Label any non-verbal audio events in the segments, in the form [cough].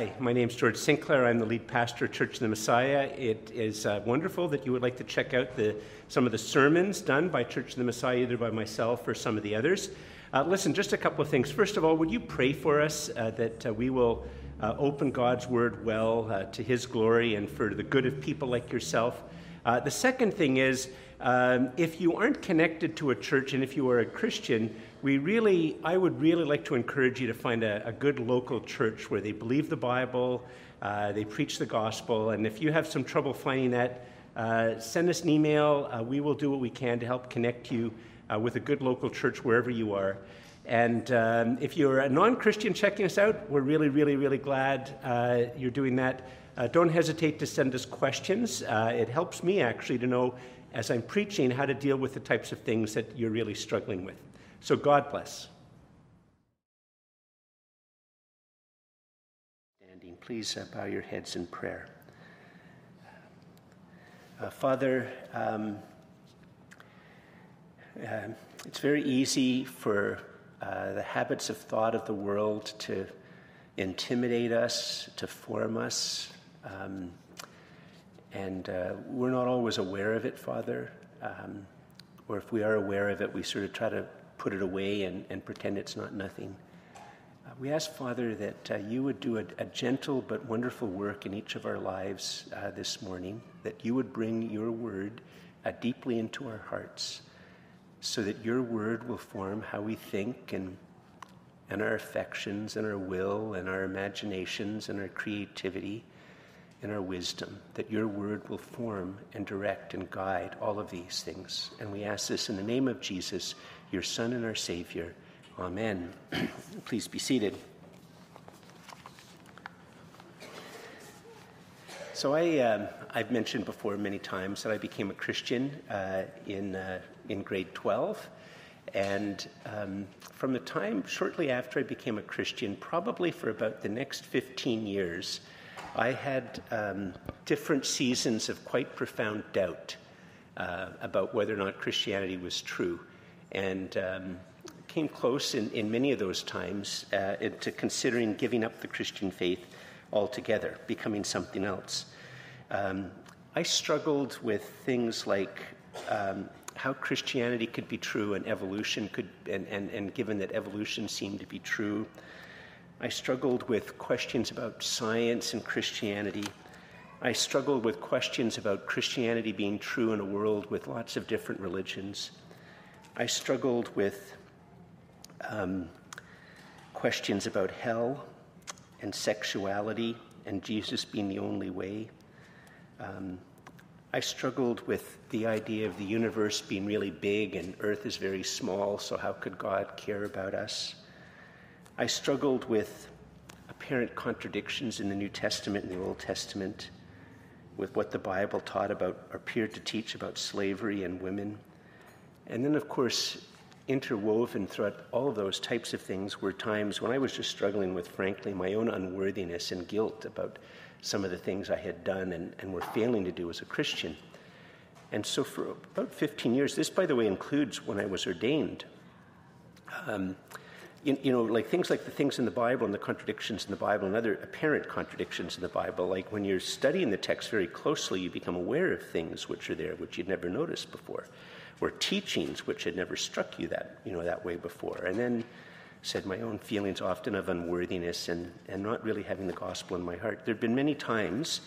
Hi, my name is George Sinclair. I'm the lead pastor of Church of the Messiah. It is uh, wonderful that you would like to check out the, some of the sermons done by Church of the Messiah, either by myself or some of the others. Uh, listen, just a couple of things. First of all, would you pray for us uh, that uh, we will uh, open God's word well uh, to his glory and for the good of people like yourself? the second thing is, um, if you aren't connected to a church and if you are a Christian, we really, I would really like to encourage you to find a, a good local church where they believe the Bible, uh, they preach the gospel, and if you have some trouble finding that, uh, send us an email. Uh, we will do what we can to help connect you uh, with a good local church wherever you are. And um, if you're a non Christian checking us out, we're really, really, really glad uh, you're doing that. Uh, don't hesitate to send us questions. it helps me actually to know as I'm preaching how to deal with the types of things that you're really struggling with. So, God bless. Standing, please uh, bow your heads in prayer. Uh, Father, um, uh, it's very easy for uh, the habits of thought of the world to intimidate us, to form us. Um, and uh, we're not always aware of it, Father. Um, or if we are aware of it, we sort of try to put it away and, and pretend it's not nothing. Uh, we ask, Father, that uh, you would do a, a, gentle but wonderful work in each of our lives uh, this morning, that you would bring your word uh, deeply into our hearts, so that your word will form how we think and, and our affections and our will and our imaginations and our creativity in our wisdom, that your word will form and direct and guide all of these things. And we ask this in the name of Jesus, your Son and our Savior. Amen. [clears throat] Please be seated. So I, uh, I've mentioned before many times that I became a Christian uh, in, uh, in grade 12. And um, from the time shortly after I became a Christian, probably for about the next 15 years, I had um, different seasons of quite profound doubt uh, about whether or not Christianity was true, and um, came close in, in many of those times uh, to considering giving up the Christian faith altogether, becoming something else. Um, I struggled with things like um, how Christianity could be true and evolution could, and, and, and given that evolution seemed to be true. I struggled with questions about science and Christianity. I struggled with questions about Christianity being true in a world with lots of different religions. I struggled with um, questions about hell and sexuality and Jesus being the only way. Um, I struggled with the idea of the universe being really big and Earth is very small, so how could God care about us? I struggled with apparent contradictions in the New Testament and the Old Testament, with what the Bible taught about, or appeared to teach about slavery and women. And then, of course, interwoven throughout all of those types of things were times when I was just struggling with, frankly, my own unworthiness and guilt about some of the things I had done and, and were failing to do as a Christian. And so, for about 15 years, this, by the way, includes when I was ordained. Um, you, you, know, like things like the things in the Bible and the contradictions in the Bible and other apparent contradictions in the Bible, like when you're studying the text very closely, you become aware of things which are there which you'd never noticed before, or teachings which had never struck you that, you know, that way before. And then said my own feelings often of unworthiness and, and not really having the gospel in my heart. There have been many times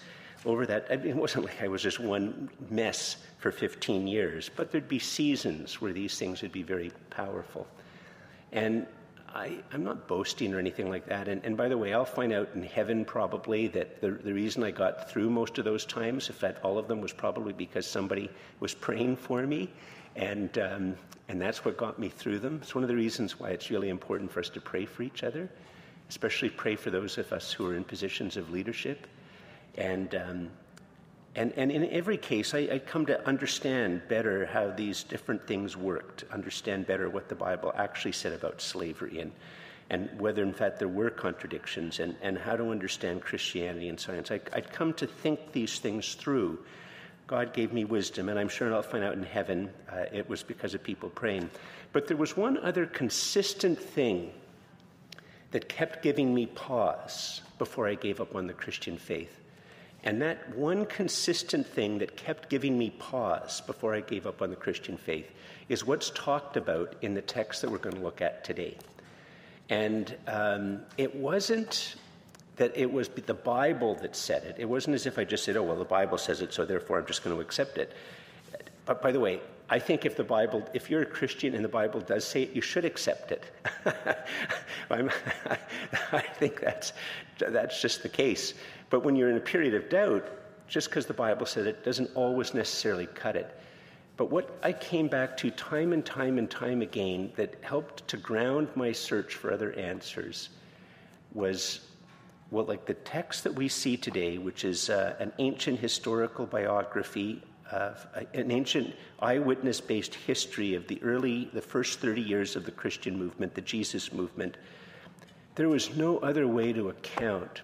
over that, I mean, it wasn't like I was just one mess for 15 years, but there'd be seasons where these things would be very powerful. And I, am not boasting or anything like that. And, and, by the way, I'll find out in heaven probably that the, the reason I got through most of those times, if that all of them, was probably because somebody was praying for me. And, um, and that's what got me through them. It's one of the reasons why it's really important for us to pray for each other, especially pray for those of us who are in positions of leadership. And, um, and, and in every case, I, I come to understand better how these different things worked, understand better what the Bible actually said about slavery and, and whether, in fact, there were contradictions and, and how to understand Christianity and science. I, I'd come to think these things through. God gave me wisdom, and I'm sure I'll find out in heaven uh, it was because of people praying. But there was one other consistent thing that kept giving me pause before I gave up on the Christian faith. And that one consistent thing that kept giving me pause before I gave up on the Christian faith is what's talked about in the text that we're going to look at today. And um, it wasn't that it was the Bible that said it. It wasn't as if I just said, oh, well, the Bible says it, so therefore I'm just going to accept it. But by the way, I think if the Bible, if you're a Christian and the Bible does say it, you should accept it. [laughs] [laughs] I think that's, that's just the case. But when you're in a period of doubt, just because the Bible said it doesn't always necessarily cut it. But what I came back to time and time and time again that helped to ground my search for other answers was well, like the text that we see today, which is uh, an ancient historical biography of uh, an ancient eyewitness based history of the early, the first 30 years of the Christian movement, the Jesus movement, there was no other way to account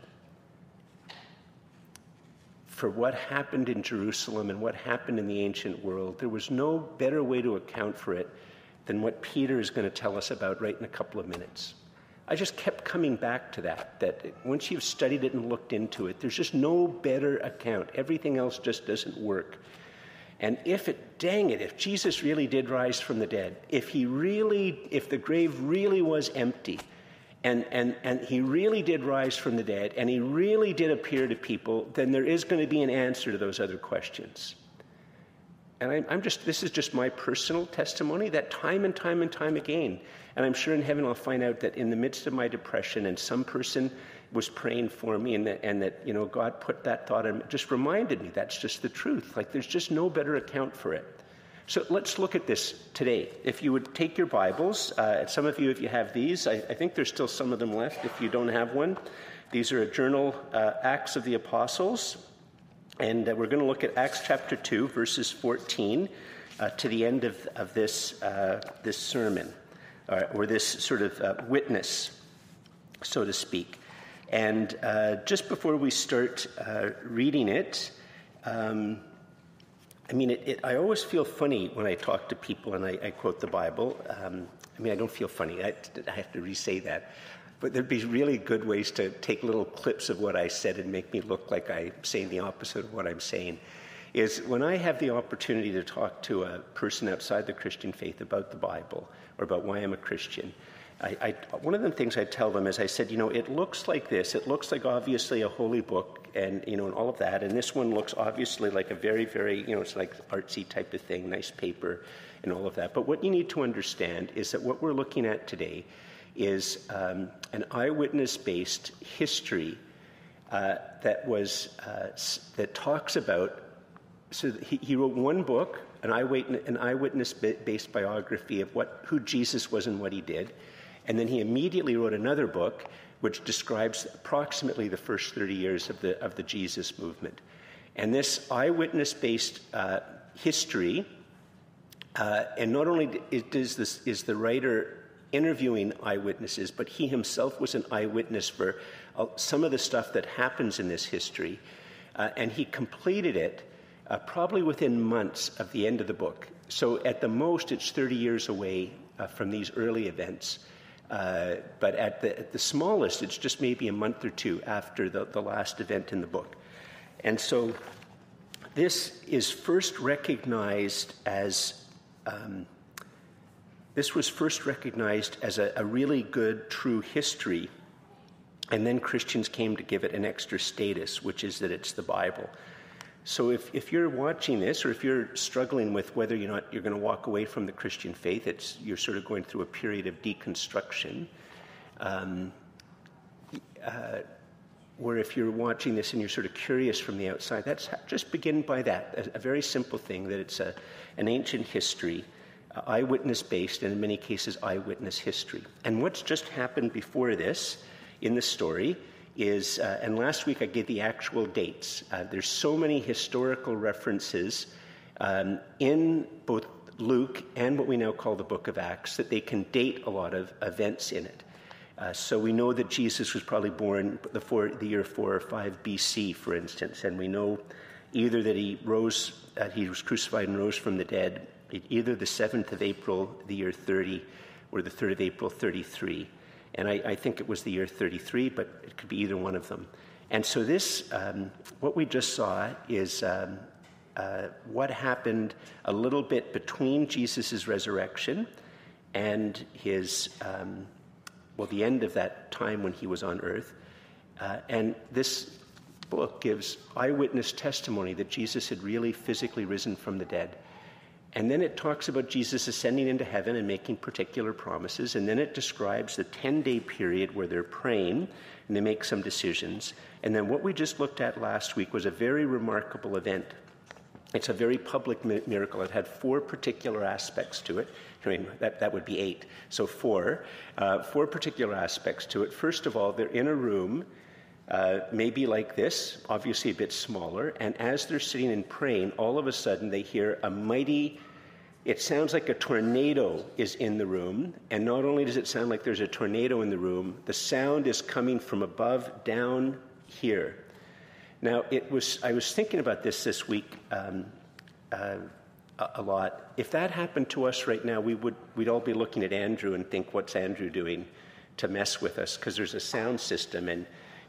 for what happened in Jerusalem and what happened in the ancient world. There was no better way to account for it than what Peter is going to tell us about right in a couple of minutes. I just kept coming back to that, that once you've studied it and looked into it, there's just no better account. Everything else just doesn't work. And if it, dang it, if Jesus really did rise from the dead, if he really, if the grave really was empty, and, and, and he really did rise from the dead, and he really did appear to people, then there is going to be an answer to those other questions. And I'm, I'm just, this is just my personal testimony that time and time and time again, and I'm sure in heaven I'll find out that in the midst of my depression, and some person was praying for me, and that, and that you know, God put that thought in, just reminded me that's just the truth. Like, there's just no better account for it. So let's look at this today. If you would take your Bibles, uh, some of you, if you have these, I, I, think there's still some of them left if you don't have one. These are a journal, uh, Acts of the Apostles, and uh, we're going to look at Acts chapter 2, verses 14 uh, to the end of, of this, uh, this sermon or, or this sort of uh, witness, so to speak. And uh, just before we start uh, reading it, um, I mean, it, it, I always feel funny when I talk to people and I, I quote the Bible. Um, I mean, I don't feel funny. I, I have to re say that. But there'd be really good ways to take little clips of what I said and make me look like I'm saying the opposite of what I'm saying. Is when I have the opportunity to talk to a person outside the Christian faith about the Bible, or about why I'm a Christian. I, I, one of the things I tell them is I said, you know, it looks like this. It looks like obviously a holy book and, you know, and all of that. And this one looks obviously like a very, very, you know, it's like artsy type of thing, nice paper and all of that. But what you need to understand is that what we're looking at today is um, an eyewitness based history uh, that was, uh, that talks about, so he, he wrote one book an eyewitness, an eyewitness based biography of what, who Jesus was and what he did. And then he immediately wrote another book which describes approximately the first 30 years of the, of the Jesus movement. And this eyewitness based uh, history, uh, and not only is, this, is the writer interviewing eyewitnesses, but he himself was an eyewitness for uh, some of the stuff that happens in this history. Uh, and he completed it uh, probably within months of the end of the book. So at the most, it's 30 years away uh, from these early events. Uh, but at the, at the, smallest, it's just maybe a month or two after the, the last event in the book. And so this is first recognized as. Um, this was first recognized as a, a really good, true history, and then Christians came to give it an extra status, which is that it's the Bible. So if, if you're watching this, or if you're struggling with whether you're not you're going to walk away from the Christian faith, it's you're sort of going through a period of deconstruction. Um, uh, where if you're watching this and you're sort of curious from the outside, that's just begin by that. A, a very simple thing that it's a, an ancient history, eyewitness based, and in many cases, eyewitness history. And what's just happened before this in the story is, uh, and last week I gave the actual dates. Uh, there's so many historical references um, in both Luke and what we now call the book of Acts that they can date a lot of events in it. Uh, so we know that Jesus was probably born the, four, the year 4 or 5 BC, for instance, and we know either that he rose, uh, he was crucified and rose from the dead, either the 7th of April, the year 30, or the 3rd of April, 33. And I, I, think it was the year 33, but it could be either one of them. And so, this, um, what we just saw is um, uh, what happened a little bit between Jesus' resurrection and his, um, well, the end of that time when he was on earth. Uh, and this book gives eyewitness testimony that Jesus had really physically risen from the dead. And then it talks about Jesus ascending into heaven and making particular promises. And then it describes the 10 day period where they're praying and they make some decisions. And then what we just looked at last week was a very remarkable event. It's a very public miracle. It had four particular aspects to it. I mean, that, that would be eight. So, four. Uh, four particular aspects to it. First of all, they're in a room, uh, maybe like this, obviously a bit smaller. And as they're sitting and praying, all of a sudden they hear a mighty it sounds like a tornado is in the room. And not only does it sound like there's a tornado in the room, the sound is coming from above down here. Now, it was, I was thinking about this this week um, uh, a, lot. If that happened to us right now, we would, we'd all be looking at Andrew and think, what's Andrew doing to mess with us? Because there's a sound system, and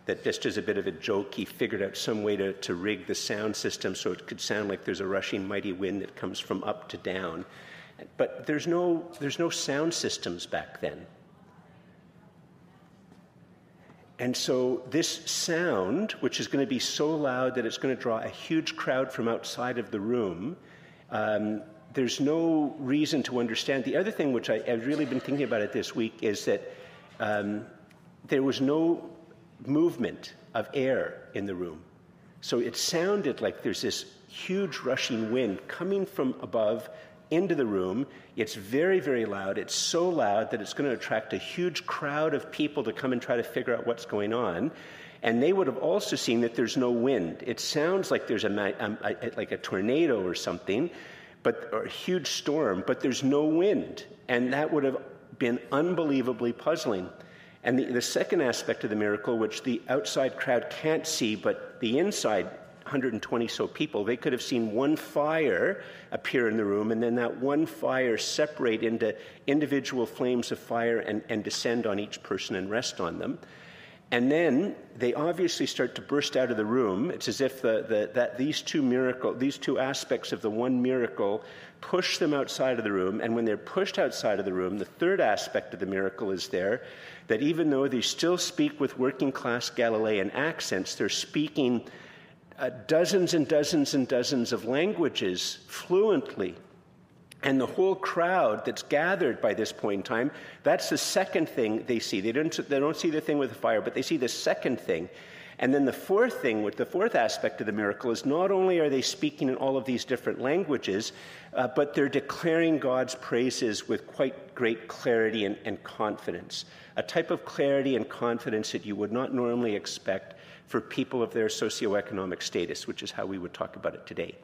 that just as a bit of a joke, he figured out some way to, to rig the sound system so it could sound like there's a rushing mighty wind that comes from up to down. But there's no, there's no sound systems back then. And so, this sound, which is going to be so loud that it's going to draw a huge crowd from outside of the room, um, there's no reason to understand. The other thing, which I, have really been thinking about it this week, is that um, there was no movement of air in the room. So it sounded like there's this huge rushing wind coming from above into the room. It's very, very loud. It's so loud that it's going to attract a huge crowd of people to come and try to figure out what's going on. And they would have also seen that there's no wind. It sounds like there's a, a, a like a tornado or something, but or a huge storm, but there's no wind. And that would have been unbelievably puzzling. And the, the second aspect of the miracle, which the outside crowd can't see, but the inside 120 so people, they could have seen one fire appear in the room, and then that one fire separate into individual flames of fire and, and descend on each person and rest on them. And then they obviously start to burst out of the room. It's as if the, the, that these two miracle, these two aspects of the one miracle push them outside of the room. And when they're pushed outside of the room, the third aspect of the miracle is there that even though they still speak with working class Galilean accents, they're speaking uh, dozens and dozens and dozens of languages fluently. And the whole crowd that's gathered by this point in time, that's the second thing they see. They don't, they don't see the thing with the fire, but they see the second thing. And then the fourth thing, with the fourth aspect of the miracle, is not only are they speaking in all of these different languages, uh, but they're declaring God's praises with quite great clarity and, and confidence. A type of clarity and confidence that you would not normally expect for people of their socioeconomic status, which is how we would talk about it today.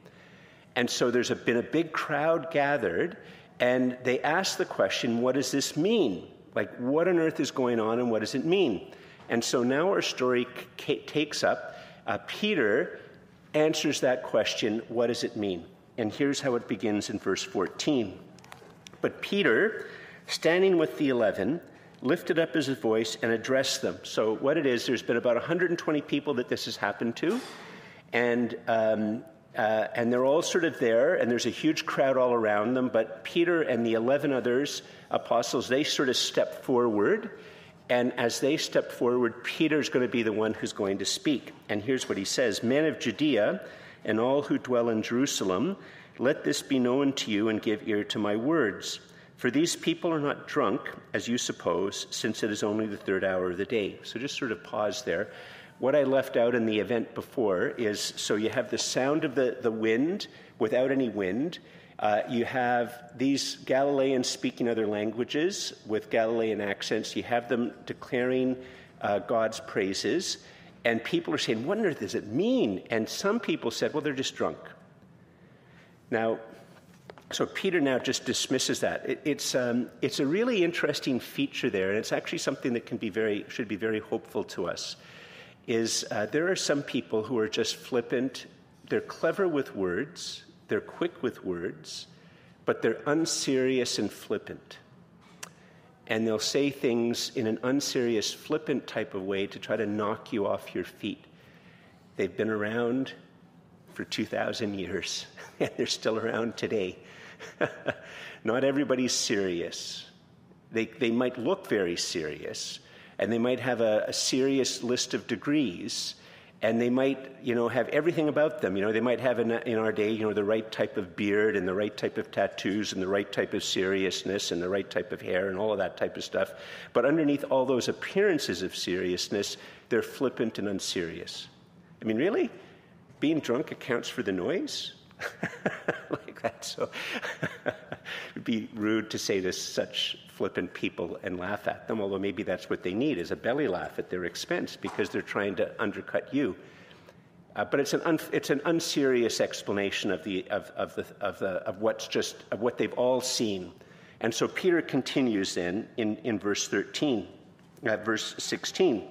And so there's a, been a big crowd gathered, and they ask the question, what does this mean? Like, what on earth is going on, and what does it mean? And so now our story c- takes up uh, Peter answers that question, what does it mean? And here's how it begins in verse 14. But Peter, standing with the eleven, lifted up his voice and addressed them. So, what it is, there's been about 120 people that this has happened to, and um, uh, and they're all sort of there, and there's a huge crowd all around them. But Peter and the 11 others apostles, they sort of step forward. And as they step forward, Peter's going to be the one who's going to speak. And here's what he says Men of Judea and all who dwell in Jerusalem, let this be known to you and give ear to my words. For these people are not drunk, as you suppose, since it is only the third hour of the day. So just sort of pause there. What I left out in the event before is so you have the sound of the, the wind without any wind. Uh, you have these Galileans speaking other languages with Galilean accents. You have them declaring uh, God's praises. And people are saying, What on earth does it mean? And some people said, Well, they're just drunk. Now, so Peter now just dismisses that. It, it's, um, it's a really interesting feature there, and it's actually something that can be very, should be very hopeful to us. Is uh, there are some people who are just flippant. They're clever with words. They're quick with words, but they're unserious and flippant. and they'll say things in an unserious, flippant type of way to try to knock you off your feet. They've been around for 2,000 years, [laughs] and they're still around today. [laughs] Not everybody's serious. They, they might look very serious, and they might have a, a serious list of degrees, and they might, you know, have everything about them. You know, they might have in, in our day, you know, the right type of beard and the right type of tattoos and the right type of seriousness and the right type of hair and all of that type of stuff. But underneath all those appearances of seriousness, they're flippant and unserious. I mean, really? Being drunk accounts for the noise? [laughs] like that. So [laughs] it'd be rude to say to such flippant people and laugh at them, although maybe that's what they need is a belly laugh at their expense because they're trying to undercut you. Uh, but it's an, un, it's an unserious explanation of, the, of, of, the, of, the, of what's just of what they've all seen. And so Peter continues then in, in verse 13, uh, verse 16.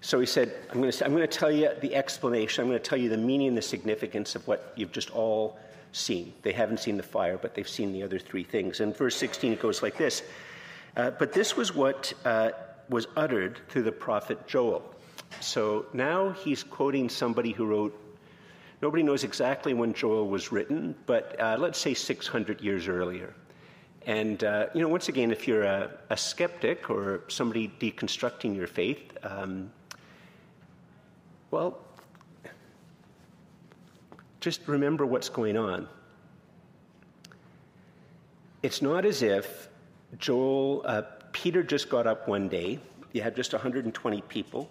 So he said, I'm going, to, I'm going to tell you the explanation. I'm going to tell you the meaning and the significance of what you've just all seen. They haven't seen the fire, but they've seen the other three things. In verse 16, it goes like this uh, But this was what uh, was uttered through the prophet Joel. So now he's quoting somebody who wrote, nobody knows exactly when Joel was written, but uh, let's say 600 years earlier. And, uh, you know, once again, if you're a, a, skeptic or somebody deconstructing your faith, um, well, just remember what's going on. It's not as if Joel, uh, Peter just got up one day, you had just 120 people,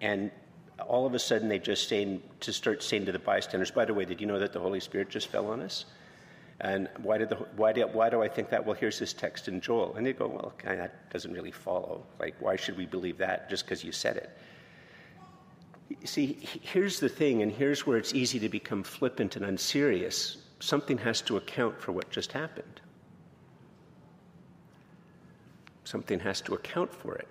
and all of a sudden they just say to start saying to the bystanders, by the way, did you know that the Holy Spirit just fell on us? And why, did the, why, do, why do I think that? Well, here's this text in Joel. And they go, well, that doesn't really follow. Like, why should we believe that just because you said it? See, here's the thing, and here's where it's easy to become flippant and unserious. Something has to account for what just happened. Something has to account for it.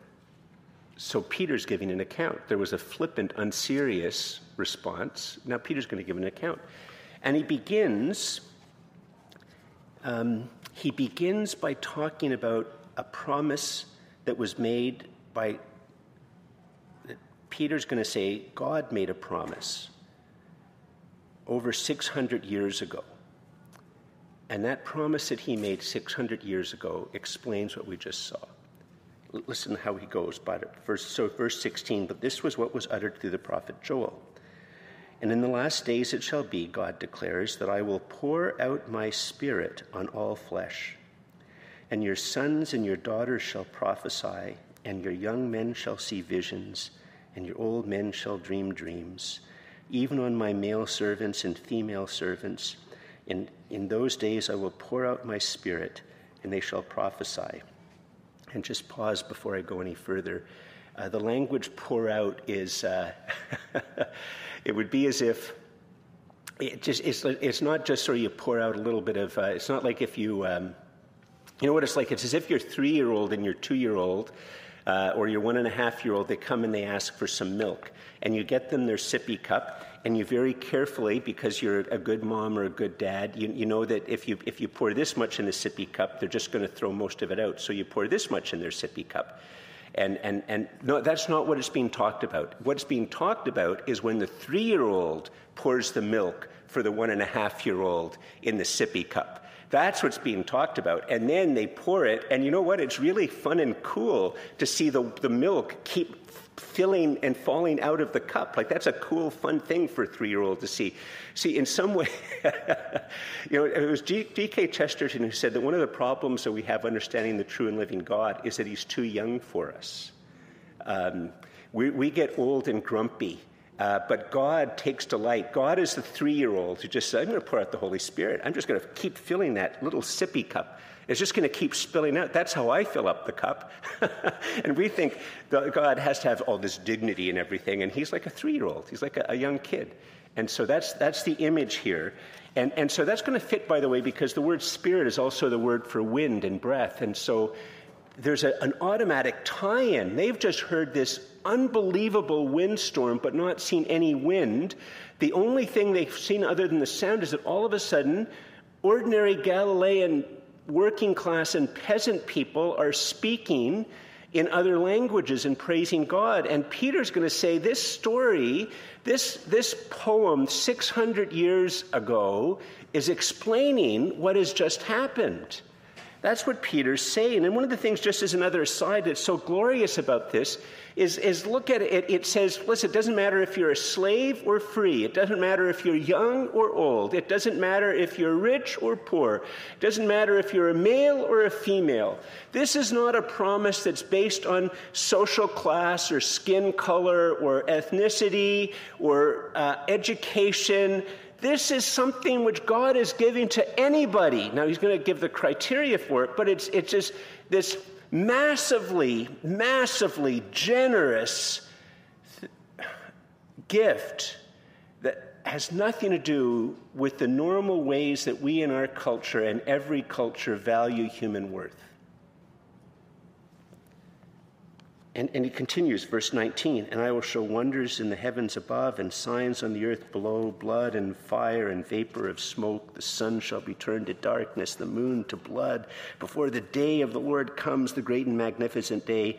So Peter's giving an account. There was a flippant, unserious response. Now Peter's going to give an account. And he begins, um, he begins by talking about a promise that was made by Peter's going to say, God made a promise over 600 years ago. And that promise that he made 600 years ago explains what we just saw. Listen how he goes by it. So, verse 16, but this was what was uttered through the prophet Joel. And in the last days it shall be, God declares, that I will pour out my spirit on all flesh. And your sons and your daughters shall prophesy, and your young men shall see visions and your old men shall dream dreams, even on my male servants and female servants. In, in those days I will pour out my spirit, and they shall prophesy. And just pause before I go any further. Uh, the language pour out is, uh, [laughs] it would be as if it just, it's, it's not just sort of you pour out a little bit of, uh, it's not like if you, um, you know what it's like? It's as if your three year old and your two year old uh, or your one and a half year old, they come and they ask for some milk. And you get them their sippy cup, and you very carefully, because you're a good mom or a good dad, you, you know that if you, if you pour this much in the sippy cup, they're just going to throw most of it out. So you pour this much in their sippy cup. And, and, and no, that's not what it's being talked about. What's being talked about is when the three year old pours the milk for the one and a half year old in the sippy cup. That's what's being talked about. And then they pour it, and you know what? It's really fun and cool to see the, the milk keep filling and falling out of the cup. Like that's a cool, fun thing for a three-year-old to see. See, in some [laughs] way, you know, it was G.K. Chesterton who said that one of the problems that we have understanding the true and living God is that He's too young for us. Um, we, we get old and grumpy uh, but God takes delight. God is the three year old who just says, I'm going to pour out the Holy Spirit. I'm just going to keep filling that little sippy cup. It's just going to keep spilling out. That's how I fill up the cup. [laughs] and we think God has to have all this dignity and everything. And he's like a three year old, he's like a, a young kid. And so that's, that's the image here. And, and so that's going to fit, by the way, because the word spirit is also the word for wind and breath. And so there's a, an automatic tie in. They've just heard this unbelievable windstorm, but not seen any wind. The only thing they've seen other than the sound is that all of a sudden, ordinary Galilean working class and peasant people are speaking in other languages and praising God. And Peter's going to say this story, this, this poem 600 years ago, is explaining what has just happened. That's what Peter's saying. And one of the things, just as another aside, that's so glorious about this is, is look at it. It says, listen, it doesn't matter if you're a slave or free. It doesn't matter if you're young or old. It doesn't matter if you're rich or poor. It doesn't matter if you're a male or a female. This is not a promise that's based on social class or skin color or ethnicity or uh, education. This is something which God is giving to anybody. Now, He's going to give the criteria for it, but it's, it's just this massively, massively generous gift that has nothing to do with the normal ways that we in our culture and every culture value human worth. And, and, he continues, verse 19, and I will show wonders in the heavens above and signs on the earth below blood and fire and vapor of smoke. The sun shall be turned to darkness, the moon to blood, before the day of the Lord comes, the great and magnificent day.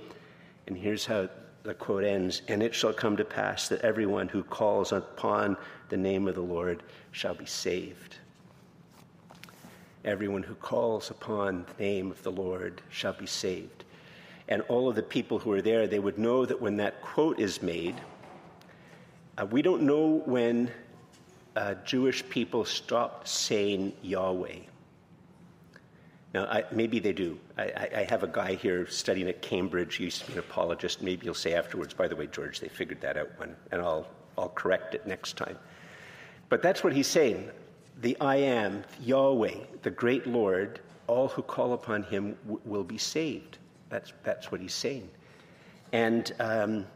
And here's how the quote ends And it shall come to pass that everyone who calls upon the name of the Lord shall be saved. Everyone who calls upon the name of the Lord shall be saved and all of the people who are there, they would know that when that quote is made, uh, we don't know when uh, Jewish people stopped saying Yahweh. Now, I, maybe they do. I, I, have a guy here studying at Cambridge. He used to be an apologist. Maybe you'll say afterwards, by the way, George, they figured that out one, and I'll, I'll correct it next time. But that's what he's saying. The I am, Yahweh, the great Lord, all who call upon him w- will be saved. That's, that's what he's saying. And, um,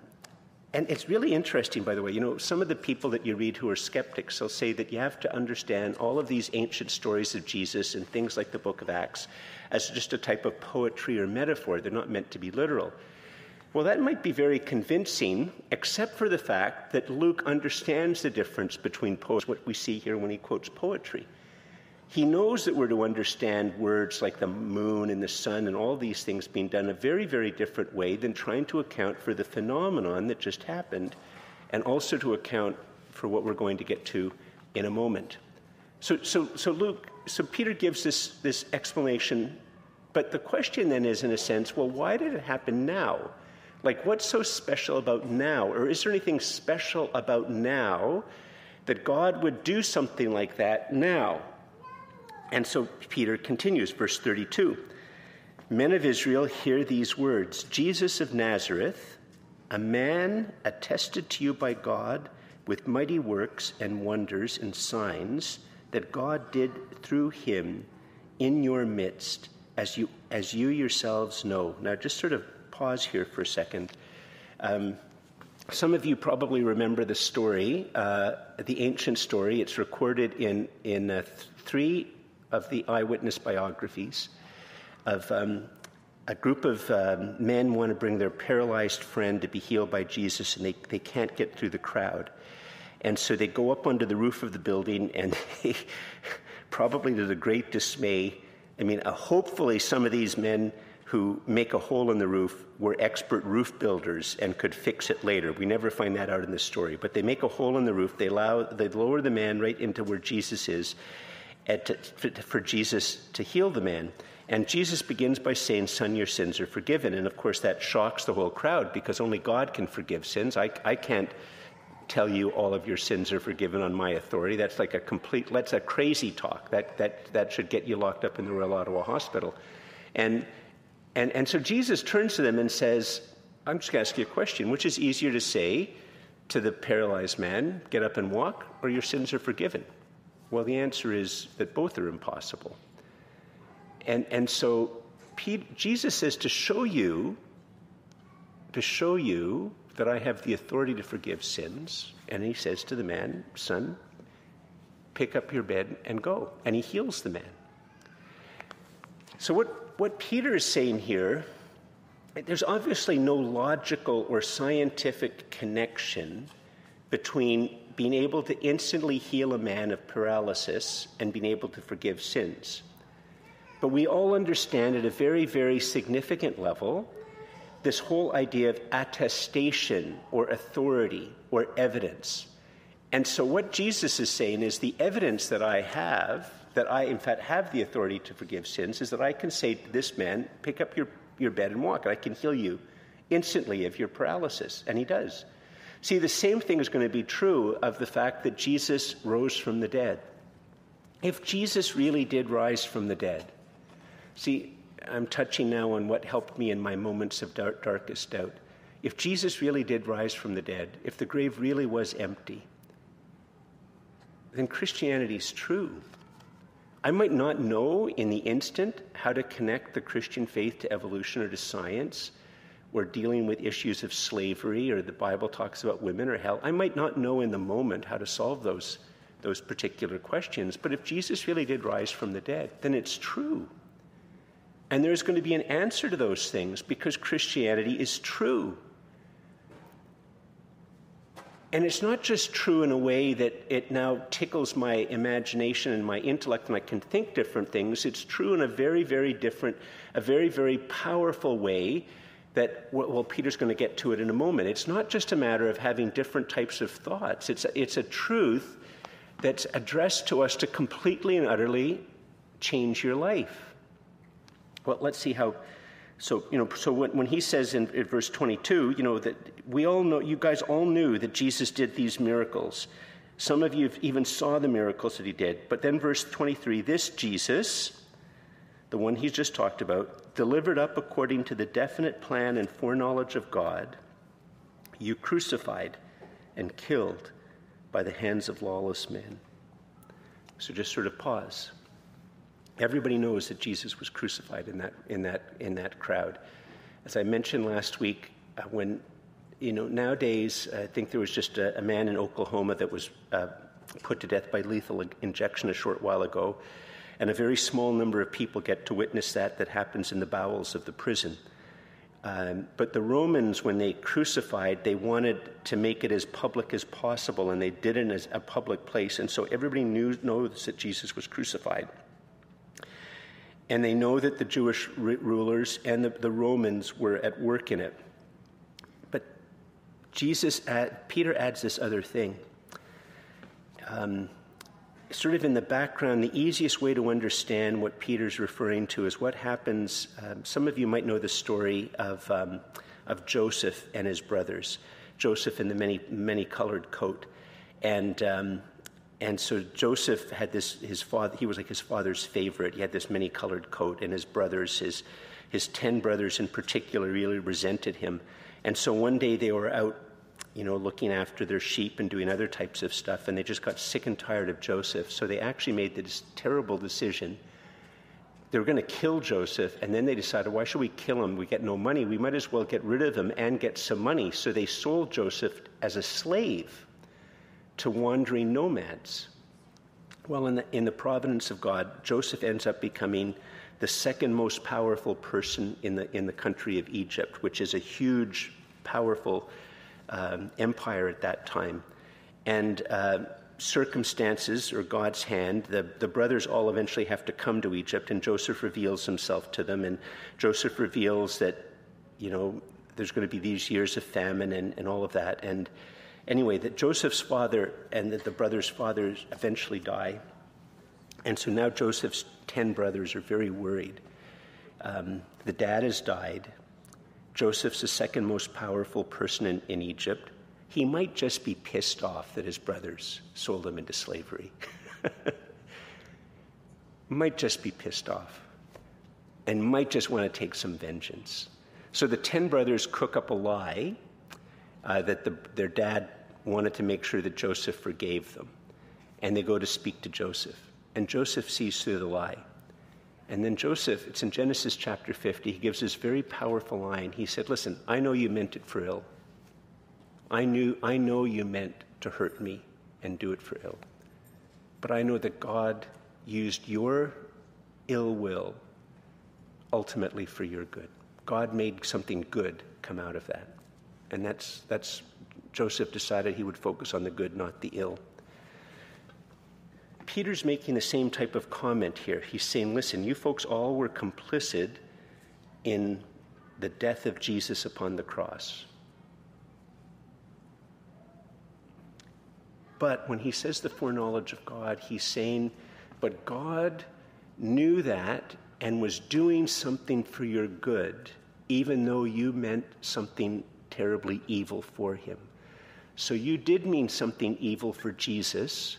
and it's really interesting, by the way. You know, some of the people that you read who are skeptics will say that you have to understand all of these ancient stories of Jesus and things like the book of Acts as just a type of poetry or metaphor. They're not meant to be literal. Well, that might be very convincing, except for the fact that Luke understands the difference between poets, what we see here when he quotes poetry. He knows that we're to understand words like the moon and the sun and all these things being done a very, very different way than trying to account for the phenomenon that just happened and also to account for what we're going to get to in a moment. So, so, so Luke, so Peter gives this, this explanation, but the question then is, in a sense, well, why did it happen now? Like, what's so special about now? Or is there anything special about now that God would do something like that now? And so Peter continues, verse 32 Men of Israel, hear these words Jesus of Nazareth, a man attested to you by God with mighty works and wonders and signs that God did through him in your midst, as you, as you yourselves know. Now, just sort of pause here for a second. Um, some of you probably remember the story, uh, the ancient story. It's recorded in, in uh, three of the eyewitness biographies of um, a group of um, men want to bring their paralyzed friend to be healed by Jesus, and they, they can't get through the crowd. And so they go up onto the roof of the building, and they, [laughs] probably to the great dismay, I mean, uh, hopefully some of these men who make a hole in the roof were expert roof builders and could fix it later. We never find that out in the story. But they make a hole in the roof, they, allow, they lower the man right into where Jesus is, for Jesus to heal the man. And Jesus begins by saying, Son, your sins are forgiven. And of course, that shocks the whole crowd because only God can forgive sins. I, I can't tell you all of your sins are forgiven on my authority. That's like a complete, that's a crazy talk. That, that, that should get you locked up in the Royal Ottawa Hospital. And, and, and so Jesus turns to them and says, I'm just going to ask you a question. Which is easier to say to the paralyzed man, get up and walk, or your sins are forgiven? Well, the answer is that both are impossible. And, and so Jesus says to show you, to show you that I have the authority to forgive sins. And he says to the man, Son, pick up your bed and go. And he heals the man. So, what, what Peter is saying here, there's obviously no logical or scientific connection between being able to instantly heal a man of paralysis and being able to forgive sins. But we all understand at a very, very significant level this whole idea of attestation or authority or evidence. And so, what Jesus is saying is the evidence that I have, that I in fact have the authority to forgive sins, is that I can say to this man, pick up your, your bed and walk. I can heal you instantly of your paralysis. And he does. See, the same thing is going to be true of the fact that Jesus rose from the dead. If Jesus really did rise from the dead, see, I'm touching now on what helped me in my moments of dark, darkest doubt. If Jesus really did rise from the dead, if the grave really was empty, then Christianity is true. I might not know in the instant how to connect the Christian faith to evolution or to science or dealing with issues of slavery or the Bible talks about women or hell. I might not know in the moment how to solve those, those particular questions, but if Jesus really did rise from the dead, then it's true. And there's going to be an answer to those things because Christianity is true. And it's not just true in a way that it now tickles my imagination and my intellect and I can think different things. It's true in a very, very different, a very, very powerful way that, well, Peter's going to get to it in a moment. It's not just a matter of having different types of thoughts, it's a, it's a truth that's addressed to us to completely and utterly change your life. Well, let's see how. So, you know, so when, when he says in, in verse 22, you know, that we all know, you guys all knew that Jesus did these miracles. Some of you even saw the miracles that he did. But then, verse 23, this Jesus, the one he's just talked about, delivered up according to the definite plan and foreknowledge of God, you crucified and killed by the hands of lawless men. So just sort of pause. Everybody knows that Jesus was crucified in that, in that, in that crowd. As I mentioned last week, uh, when, you know, nowadays, I think there was just a, a man in Oklahoma that was uh, put to death by lethal injection a short while ago, and a very small number of people get to witness that that happens in the bowels of the prison. Um, but the Romans, when they crucified, they wanted to make it as public as possible, and they did it as a public place. And so everybody knew, knows that Jesus was crucified and they know that the Jewish rulers and the, the Romans were at work in it. But Jesus, add, Peter adds this other thing. Um, sort of in the background, the easiest way to understand what Peter's referring to is what happens. Um, some of you might know the story of, um, of Joseph and his brothers. Joseph in the many, many colored coat. And um, and so Joseph had this, his father, he was like his father's favorite. He had this many colored coat, and his brothers, his, his 10 brothers in particular, really resented him. And so one day they were out, you know, looking after their sheep and doing other types of stuff, and they just got sick and tired of Joseph. So they actually made this terrible decision. They were going to kill Joseph, and then they decided, why should we kill him? We get no money. We might as well get rid of him and get some money. So they sold Joseph as a slave to wandering nomads. Well, in the, in the providence of God, Joseph ends up becoming the second most powerful person in the, in the country of Egypt, which is a huge, powerful um, empire at that time. And uh, circumstances, or God's hand, the, the brothers all eventually have to come to Egypt, and Joseph reveals himself to them. And Joseph reveals that, you know, there's going to be these years of famine and, and all of that. And Anyway, that Joseph's father and that the brothers' fathers eventually die. And so now Joseph's 10 brothers are very worried. Um, the dad has died. Joseph's the second most powerful person in, in Egypt. He might just be pissed off that his brothers sold him into slavery. [laughs] might just be pissed off and might just want to take some vengeance. So the 10 brothers cook up a lie uh, that the, their dad wanted to make sure that Joseph forgave them. And they go to speak to Joseph. And Joseph sees through the lie. And then Joseph, it's in Genesis chapter 50, he gives this very powerful line. He said, Listen, I know you meant it for ill. I, knew, I know you meant to hurt me and do it for ill. But I know that God used your ill will ultimately for your good. God made something good come out of that. And that's, that's Joseph decided he would focus on the good, not the ill. Peter's making the same type of comment here. He's saying, listen, you folks all were complicit in the death of Jesus upon the cross. But when he says the foreknowledge of God, he's saying, but God knew that and was doing something for your good, even though you meant something terribly evil for him. So you did mean something evil for Jesus,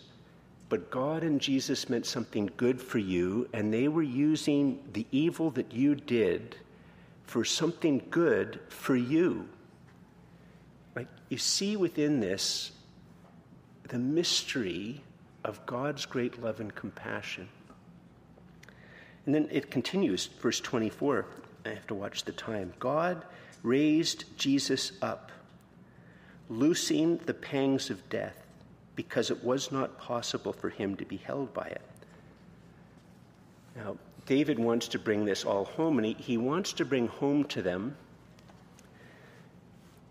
but God and Jesus meant something good for you, and they were using the evil that you did for something good for you. Like you see within this the mystery of God's great love and compassion. And then it continues, verse 24. I have to watch the time. God raised Jesus up, loosing the pangs of death, because it was not possible for him to be held by it. Now, David wants to bring this all home, and he, he wants to bring home to them.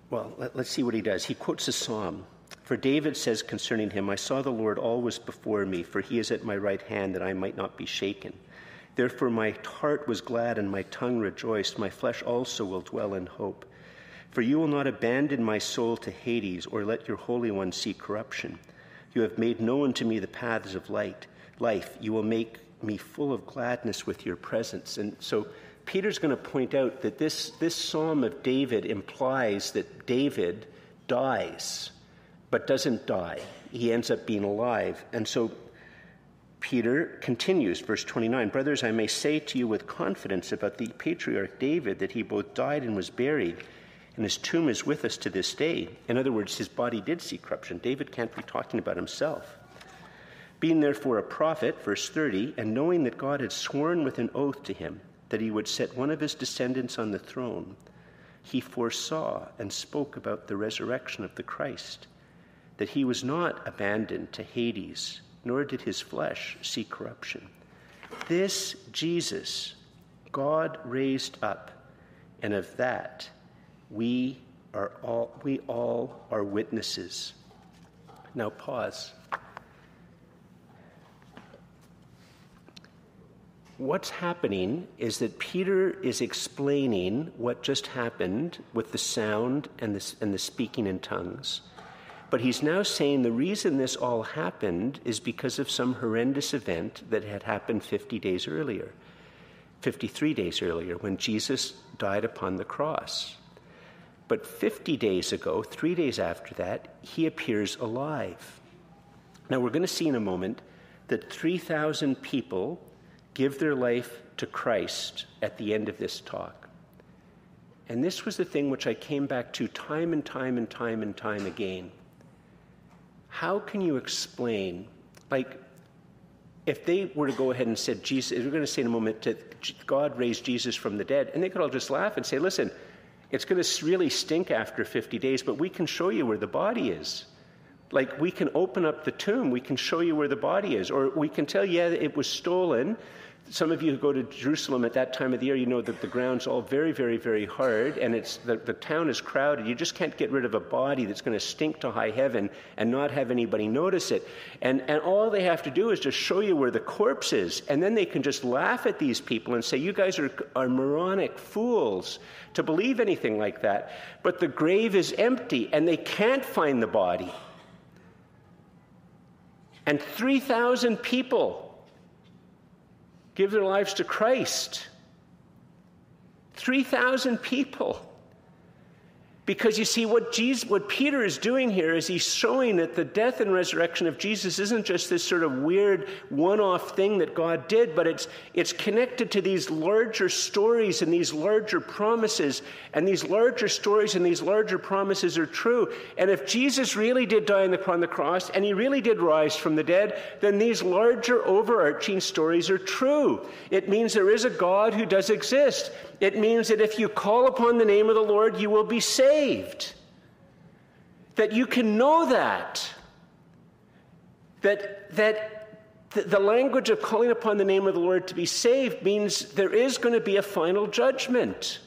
Well, let, us see what he does. He quotes a psalm. For David says concerning him, I saw the Lord always before me, for he is at my right hand, that I might not be shaken. Therefore, my heart was glad and my tongue rejoiced. My flesh also will dwell in hope. For you will not abandon my soul to Hades, or let your Holy One see corruption. You have made known to me the paths of light, life. You will make me full of gladness with your presence. And so Peter's going to point out that this, this psalm of David implies that David dies but doesn't die. He ends up being alive. And so Peter continues, verse 29 Brothers, I may say to you with confidence about the patriarch David that he both died and was buried, and his tomb is with us to this day. In other words, his body did see corruption. David can't be talking about himself. Being therefore a prophet, verse 30, and knowing that God had sworn with an oath to him that he would set one of his descendants on the throne, he foresaw and spoke about the resurrection of the Christ that he was not abandoned to Hades, nor did his flesh see corruption. This Jesus God raised up, and of that we are all we all are witnesses. Now pause. What's happening is that Peter is explaining what just happened with the sound and the, and the speaking in tongues. But he's now saying the reason this all happened is because of some horrendous event that had happened 50 days earlier, 53 days earlier, when Jesus died upon the cross. But 50 days ago, three days after that, he appears alive. Now, we're going to see in a moment that 3,000 people give their life to Christ at the end of this talk. And this was the thing which I came back to time and time and time and time again how can you explain, like, if they were to go ahead and said, Jesus, we're going to say in a moment that God raised Jesus from the dead, and they could all just laugh and say, listen, it's going to really stink after 50 days, but we can show you where the body is. Like, we can open up the tomb, we can show you where the body is, or we can tell, yeah, it was stolen, some of you who go to Jerusalem at that time of the year, you know that the ground's all very, very, very hard, and it's the, the town is crowded. You just can't get rid of a body that's going to stink to high heaven and not have anybody notice it. And, and all they have to do is just show you where the corpse is, and then they can just laugh at these people and say, You guys are, are moronic fools to believe anything like that. But the grave is empty, and they can't find the body. And 3,000 people give their lives to Christ. 3,000 people. Because you see, what, Jesus, what Peter is doing here is he's showing that the death and resurrection of Jesus isn't just this sort of weird one off thing that God did, but it's, it's connected to these larger stories and these larger promises. And these larger stories and these larger promises are true. And if Jesus really did die upon the cross and he really did rise from the dead, then these larger overarching stories are true. It means there is a God who does exist. It means that if you call upon the name of the Lord, you will be saved. That you can know that. That, that the language of calling upon the name of the Lord to be saved means there is going to be a final judgment.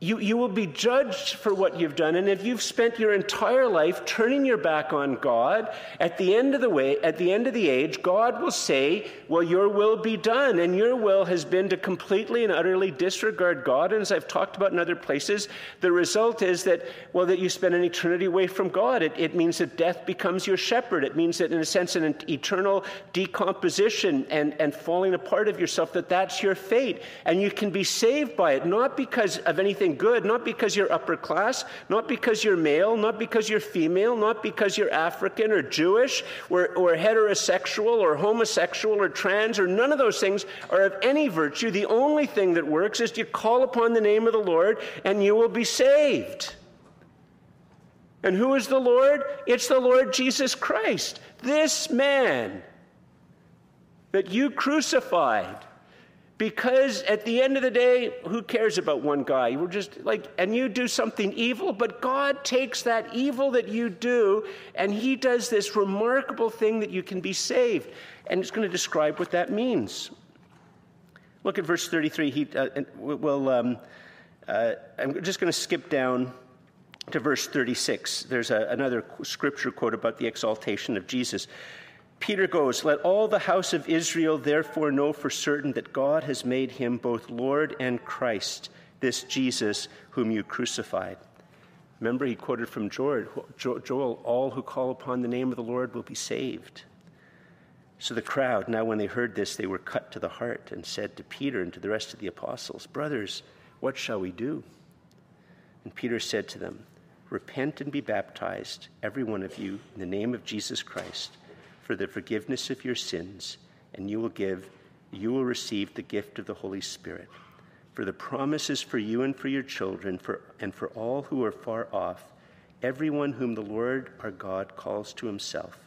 You, you will be judged for what you've done. And if you've spent your entire life turning your back on God, at the end of the way, at the end of the age, God will say, Well, your will be done. And your will has been to completely and utterly disregard God. And as I've talked about in other places, the result is that, well, that you spend an eternity away from God. It, it means that death becomes your shepherd. It means that, in a sense, an eternal decomposition and, and falling apart of yourself, that that's your fate. And you can be saved by it, not because of anything good, not because you're upper class, not because you're male, not because you're female, not because you're African or Jewish or, or heterosexual or homosexual or trans or none of those things are of any virtue. The only thing that works is you call upon the name of the Lord and you will be saved. And who is the Lord? It's the Lord Jesus Christ. This man that you crucified because at the end of the day, who cares about one guy? We're just like, and you do something evil, but God takes that evil that you do and He does this remarkable thing that you can be saved. And it's going to describe what that means. Look at verse 33. He, uh, well, um, uh, I'm just going to skip down to verse 36. There's a, another scripture quote about the exaltation of Jesus. Peter goes, Let all the house of Israel therefore know for certain that God has made him both Lord and Christ, this Jesus whom you crucified. Remember, he quoted from Joel, All who call upon the name of the Lord will be saved. So the crowd, now when they heard this, they were cut to the heart and said to Peter and to the rest of the apostles, Brothers, what shall we do? And Peter said to them, Repent and be baptized, every one of you, in the name of Jesus Christ for the forgiveness of your sins, and you will give, you will receive the gift of the Holy Spirit. For the promise is for you and for your children, for, and for all who are far off, everyone whom the Lord our God calls to himself.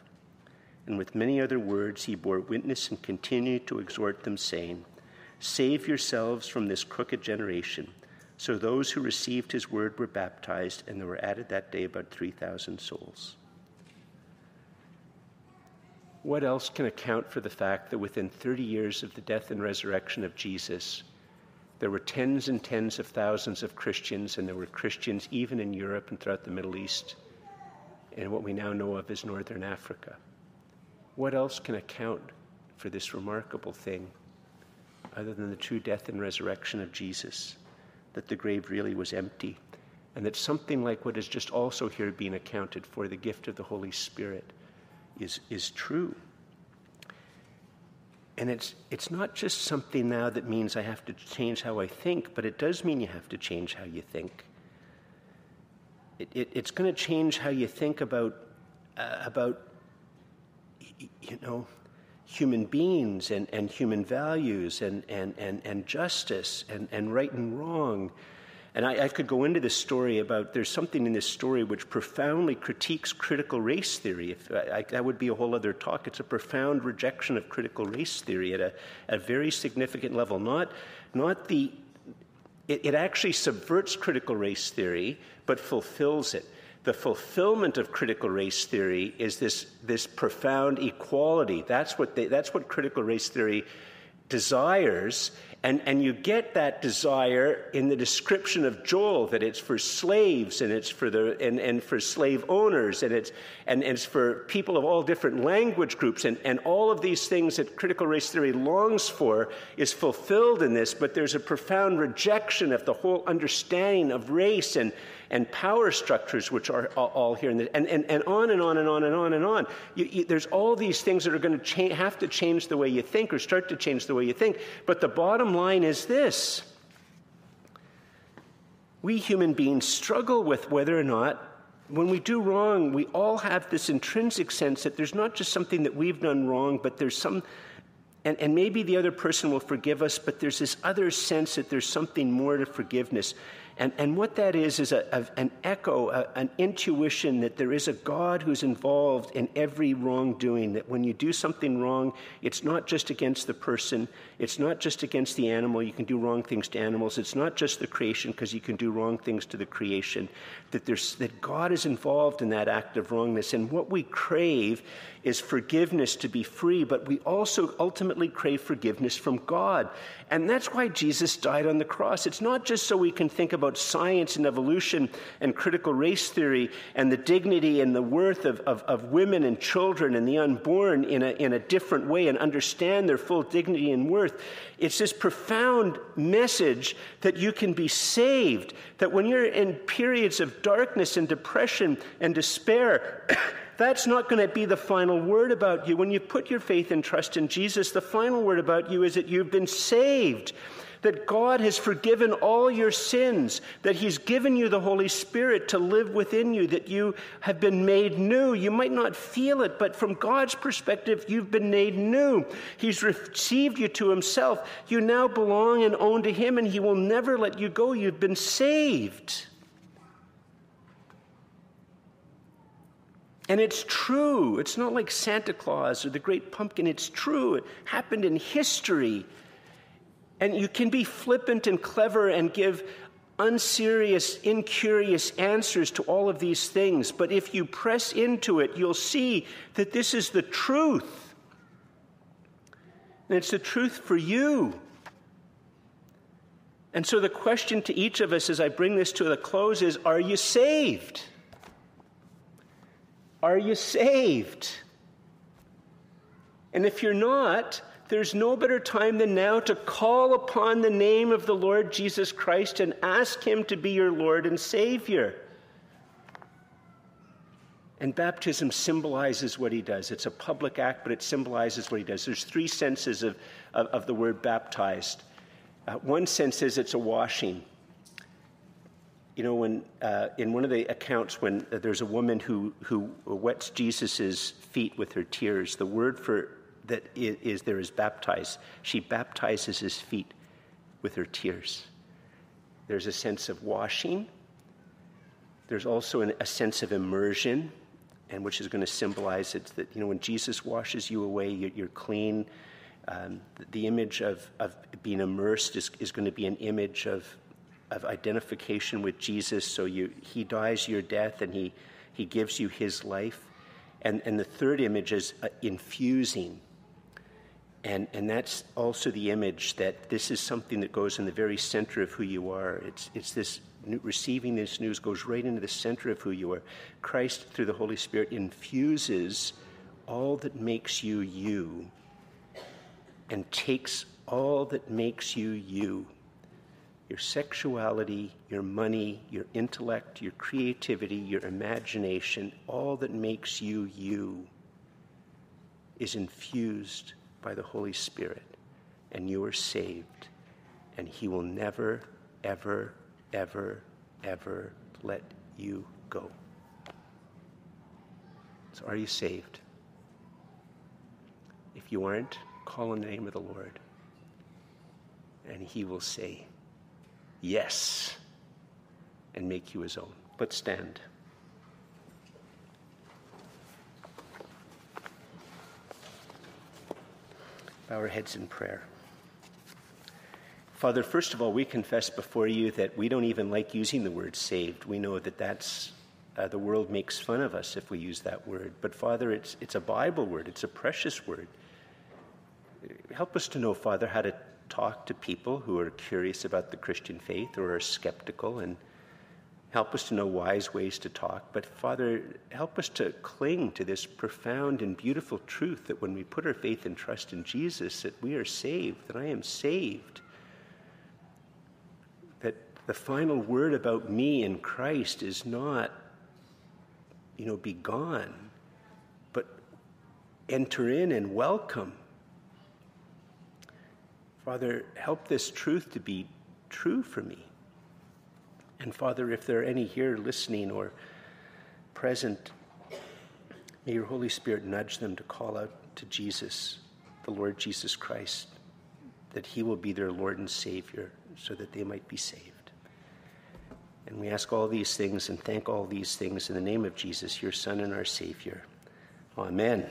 And with many other words he bore witness and continued to exhort them, saying, Save yourselves from this crooked generation. So those who received his word were baptized, and there were added that day about 3,000 souls. What else can account for the fact that within 30 years of the death and resurrection of Jesus, there were tens and tens of thousands of Christians, and there were Christians even in Europe and throughout the Middle East, and what we now know of as Northern Africa? What else can account for this remarkable thing other than the true death and resurrection of Jesus? That the grave really was empty, and that something like what is just also here being accounted for the gift of the Holy Spirit is, is true. And it's, it's not just something now that means I have to change how I think, but it does mean you have to change how you think. It, it, it's going to change how you think about, uh, about you know, human beings and, and human values and, and, and, and justice and, and right and wrong and I, I, could go into this story about there's something in this story which profoundly critiques critical race theory. If I, that would be a whole other talk. It's a profound rejection of critical race theory at a, a very significant level. Not, not the, it, it actually subverts critical race theory, but fulfills it. The fulfillment of critical race theory is this, this profound equality. That's what, they, that's what critical race theory desires and, and you get that desire in the description of Joel that it's for slaves and it's for the and, and for slave owners and it's and, and it's for people of all different language groups. And, and all of these things that critical race theory longs for is fulfilled in this, but there's a profound rejection of the whole understanding of race and and power structures, which are all here, the, and, and, and on and on and on and on and on. You, you, there's all these things that are going to cha- have to change the way you think or start to change the way you think. But the bottom line is this we human beings struggle with whether or not when we do wrong, we all have this intrinsic sense that there's not just something that we've done wrong, but there's some, and, and maybe the other person will forgive us, but there's this other sense that there's something more to forgiveness. And, and what that is, is a, a, an echo, a, an intuition that there is a God who's involved in every wrongdoing. That when you do something wrong, it's not just against the person, it's not just against the animal. You can do wrong things to animals. It's not just the creation, because you can do wrong things to the creation. That, there's, that God is involved in that act of wrongness. And what we crave is forgiveness to be free, but we also ultimately crave forgiveness from God. And that's why Jesus died on the cross. It's not just so we can think about about science and evolution and critical race theory and the dignity and the worth of, of, of women and children and the unborn in a, in a different way and understand their full dignity and worth. It's this profound message that you can be saved, that when you're in periods of darkness and depression and despair, [coughs] That's not going to be the final word about you. When you put your faith and trust in Jesus, the final word about you is that you've been saved, that God has forgiven all your sins, that He's given you the Holy Spirit to live within you, that you have been made new. You might not feel it, but from God's perspective, you've been made new. He's received you to Himself. You now belong and own to Him, and He will never let you go. You've been saved. And it's true. It's not like Santa Claus or the great pumpkin. It's true. It happened in history. And you can be flippant and clever and give unserious, incurious answers to all of these things. But if you press into it, you'll see that this is the truth. And it's the truth for you. And so the question to each of us as I bring this to a close is Are you saved? Are you saved? And if you're not, there's no better time than now to call upon the name of the Lord Jesus Christ and ask Him to be your Lord and Savior. And baptism symbolizes what He does. It's a public act, but it symbolizes what He does. There's three senses of, of, of the word baptized. Uh, one sense is it's a washing you know, when uh, in one of the accounts, when there's a woman who, who wets Jesus' feet with her tears, the word for that is, there is baptize. She baptizes his feet with her tears. There's a sense of washing. There's also an, a sense of immersion, and which is going to symbolize it that you know when Jesus washes you away, you're, you're clean. Um, the image of, of being immersed is, is going to be an image of of identification with Jesus. So you, he dies your death and he, he gives you his life. And, and the third image is uh, infusing. And, and that's also the image that this is something that goes in the very center of who you are. It's, it's this receiving this news goes right into the center of who you are. Christ, through the Holy Spirit, infuses all that makes you you and takes all that makes you you your sexuality, your money, your intellect, your creativity, your imagination, all that makes you you is infused by the Holy Spirit, and you are saved. And He will never, ever, ever, ever let you go. So, are you saved? If you aren't, call on the name of the Lord, and He will say, yes and make you his own. Let's stand. Our heads in prayer. Father, first of all, we confess before you that we don't even like using the word saved. We know that that's uh, the world makes fun of us if we use that word. But Father, it's, it's a Bible word, it's a precious word. Help us to know, Father, how to talk to people who are curious about the Christian faith or are skeptical and help us to know wise ways to talk. But Father, help us to cling to this profound and beautiful truth that when we put our faith and trust in Jesus, that we are saved, that I am saved. That the final word about me in Christ is not, you know, be gone, but enter in and welcome Father, help this truth to be true for me. And Father, if there are any here listening or present, may your Holy Spirit nudge them to call out to Jesus, the Lord Jesus Christ, that he will be their Lord and Savior so that they might be saved. And we ask all these things and thank all these things in the name of Jesus, your Son and our Savior. Amen.